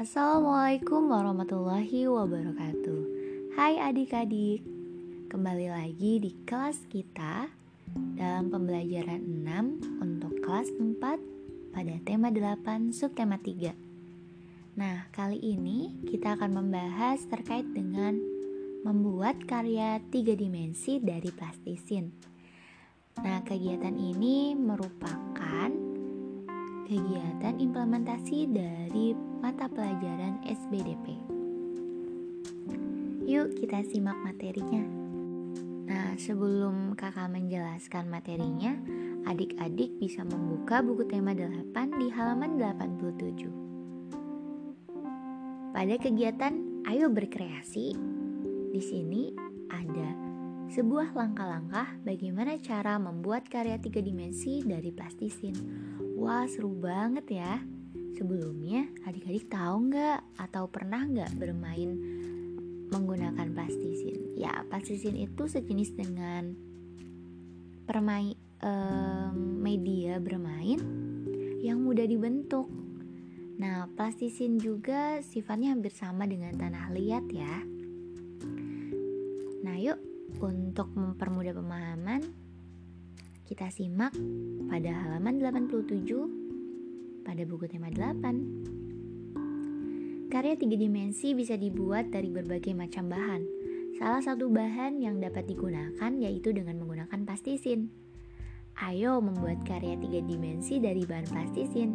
Assalamualaikum warahmatullahi wabarakatuh. Hai adik-adik Kembali lagi di kelas kita Dalam pembelajaran 6 untuk kelas 4 Pada tema 8 subtema 3 Nah kali ini kita akan membahas terkait dengan Membuat karya tiga dimensi dari plastisin. Nah kegiatan ini merupakan kegiatan implementasi dari mata pelajaran SBDP. Yuk kita simak materinya. Nah, sebelum kakak menjelaskan materinya, adik-adik bisa membuka buku tema 8 di halaman 87. Pada kegiatan Ayo Berkreasi, di sini ada sebuah langkah-langkah bagaimana cara membuat karya tiga dimensi dari plastisin. Wah, seru banget ya. Sebelumnya, adik-adik tahu nggak atau pernah nggak bermain menggunakan plastisin? Ya, plastisin itu sejenis dengan permain um, media bermain yang mudah dibentuk. Nah, plastisin juga sifatnya hampir sama dengan tanah liat ya. Nah, yuk untuk mempermudah pemahaman, kita simak pada halaman 87 pada buku tema 8. Karya tiga dimensi bisa dibuat dari berbagai macam bahan. Salah satu bahan yang dapat digunakan yaitu dengan menggunakan plastisin. Ayo membuat karya tiga dimensi dari bahan plastisin.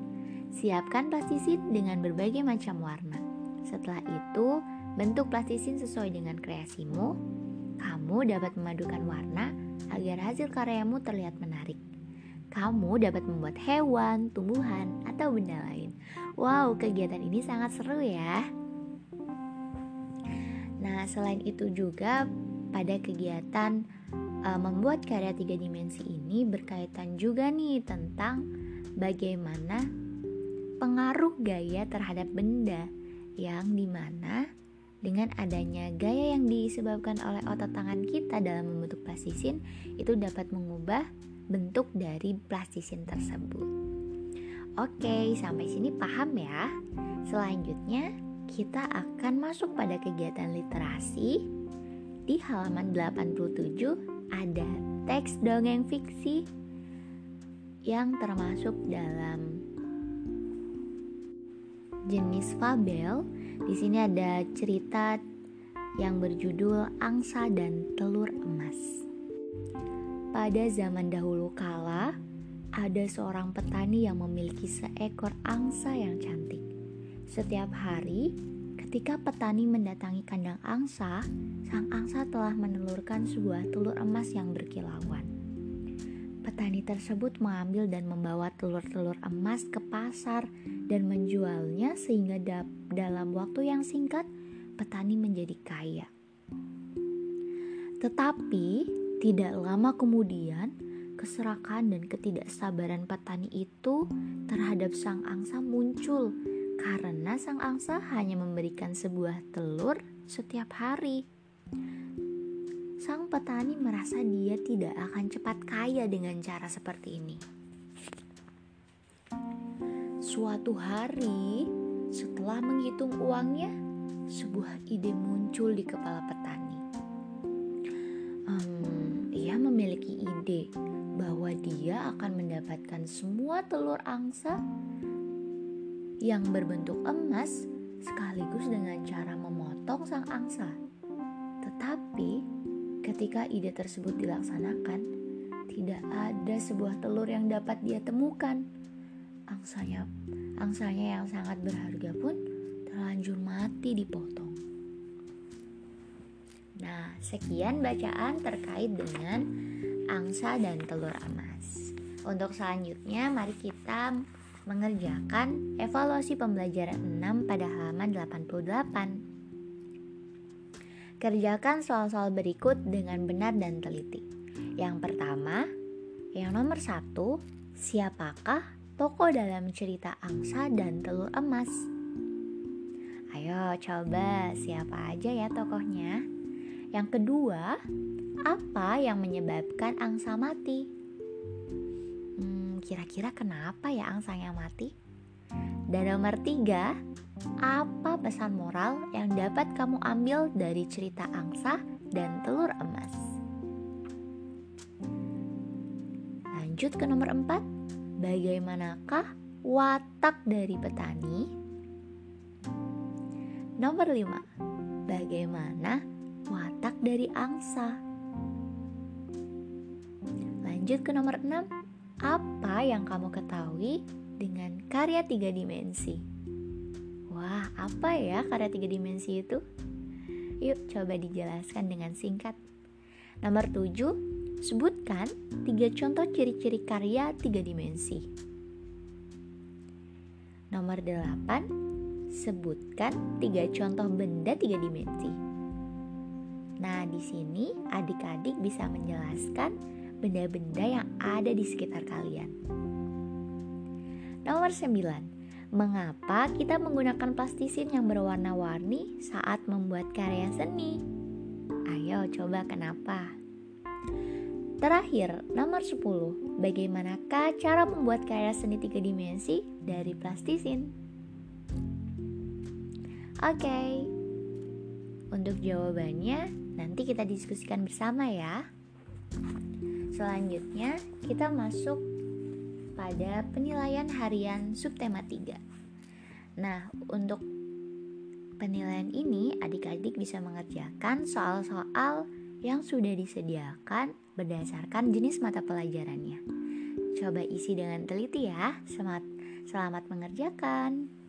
Siapkan plastisin dengan berbagai macam warna. Setelah itu, bentuk plastisin sesuai dengan kreasimu. Kamu dapat memadukan warna agar hasil karyamu terlihat menarik kamu dapat membuat hewan, tumbuhan, atau benda lain. Wow, kegiatan ini sangat seru ya. Nah, selain itu juga pada kegiatan uh, membuat karya tiga dimensi ini berkaitan juga nih tentang bagaimana pengaruh gaya terhadap benda yang di mana dengan adanya gaya yang disebabkan oleh otot tangan kita dalam membentuk plastisin itu dapat mengubah bentuk dari plastisin tersebut. Oke, sampai sini paham ya? Selanjutnya, kita akan masuk pada kegiatan literasi. Di halaman 87 ada teks dongeng fiksi yang termasuk dalam jenis fabel. Di sini ada cerita yang berjudul Angsa dan Telur Emas. Pada zaman dahulu kala, ada seorang petani yang memiliki seekor angsa yang cantik. Setiap hari, ketika petani mendatangi kandang angsa, sang angsa telah menelurkan sebuah telur emas yang berkilauan. Petani tersebut mengambil dan membawa telur-telur emas ke pasar dan menjualnya sehingga dalam waktu yang singkat petani menjadi kaya. Tetapi tidak lama kemudian, keserakan dan ketidaksabaran petani itu terhadap sang angsa muncul karena sang angsa hanya memberikan sebuah telur setiap hari. Sang petani merasa dia tidak akan cepat kaya dengan cara seperti ini. Suatu hari, setelah menghitung uangnya, sebuah ide muncul di kepala petani bahwa dia akan mendapatkan semua telur angsa yang berbentuk emas sekaligus dengan cara memotong sang angsa. Tetapi ketika ide tersebut dilaksanakan, tidak ada sebuah telur yang dapat dia temukan. Angsanya, angsanya yang sangat berharga pun terlanjur mati dipotong. Nah, sekian bacaan terkait dengan angsa dan telur emas. Untuk selanjutnya, mari kita mengerjakan evaluasi pembelajaran 6 pada halaman 88. Kerjakan soal-soal berikut dengan benar dan teliti. Yang pertama, yang nomor satu, siapakah tokoh dalam cerita angsa dan telur emas? Ayo coba siapa aja ya tokohnya? Yang kedua, apa yang menyebabkan angsa mati? Hmm, kira-kira kenapa ya angsanya mati? Dan nomor tiga, apa pesan moral yang dapat kamu ambil dari cerita angsa dan telur emas? Lanjut ke nomor 4. Bagaimanakah watak dari petani? Nomor 5. Bagaimana dari angsa? Lanjut ke nomor 6. Apa yang kamu ketahui dengan karya tiga dimensi? Wah, apa ya karya tiga dimensi itu? Yuk coba dijelaskan dengan singkat. Nomor 7, sebutkan tiga contoh ciri-ciri karya tiga dimensi. Nomor 8, sebutkan tiga contoh benda tiga dimensi. Nah, di sini adik-adik bisa menjelaskan benda-benda yang ada di sekitar kalian. Nomor 9, Mengapa kita menggunakan plastisin yang berwarna-warni saat membuat karya seni? Ayo coba kenapa? Terakhir, nomor 10. Bagaimanakah cara membuat karya seni tiga dimensi dari plastisin? Oke. Okay. Untuk jawabannya nanti kita diskusikan bersama ya. Selanjutnya, kita masuk pada penilaian harian subtema 3. Nah, untuk penilaian ini adik-adik bisa mengerjakan soal-soal yang sudah disediakan berdasarkan jenis mata pelajarannya. Coba isi dengan teliti ya. Selamat selamat mengerjakan.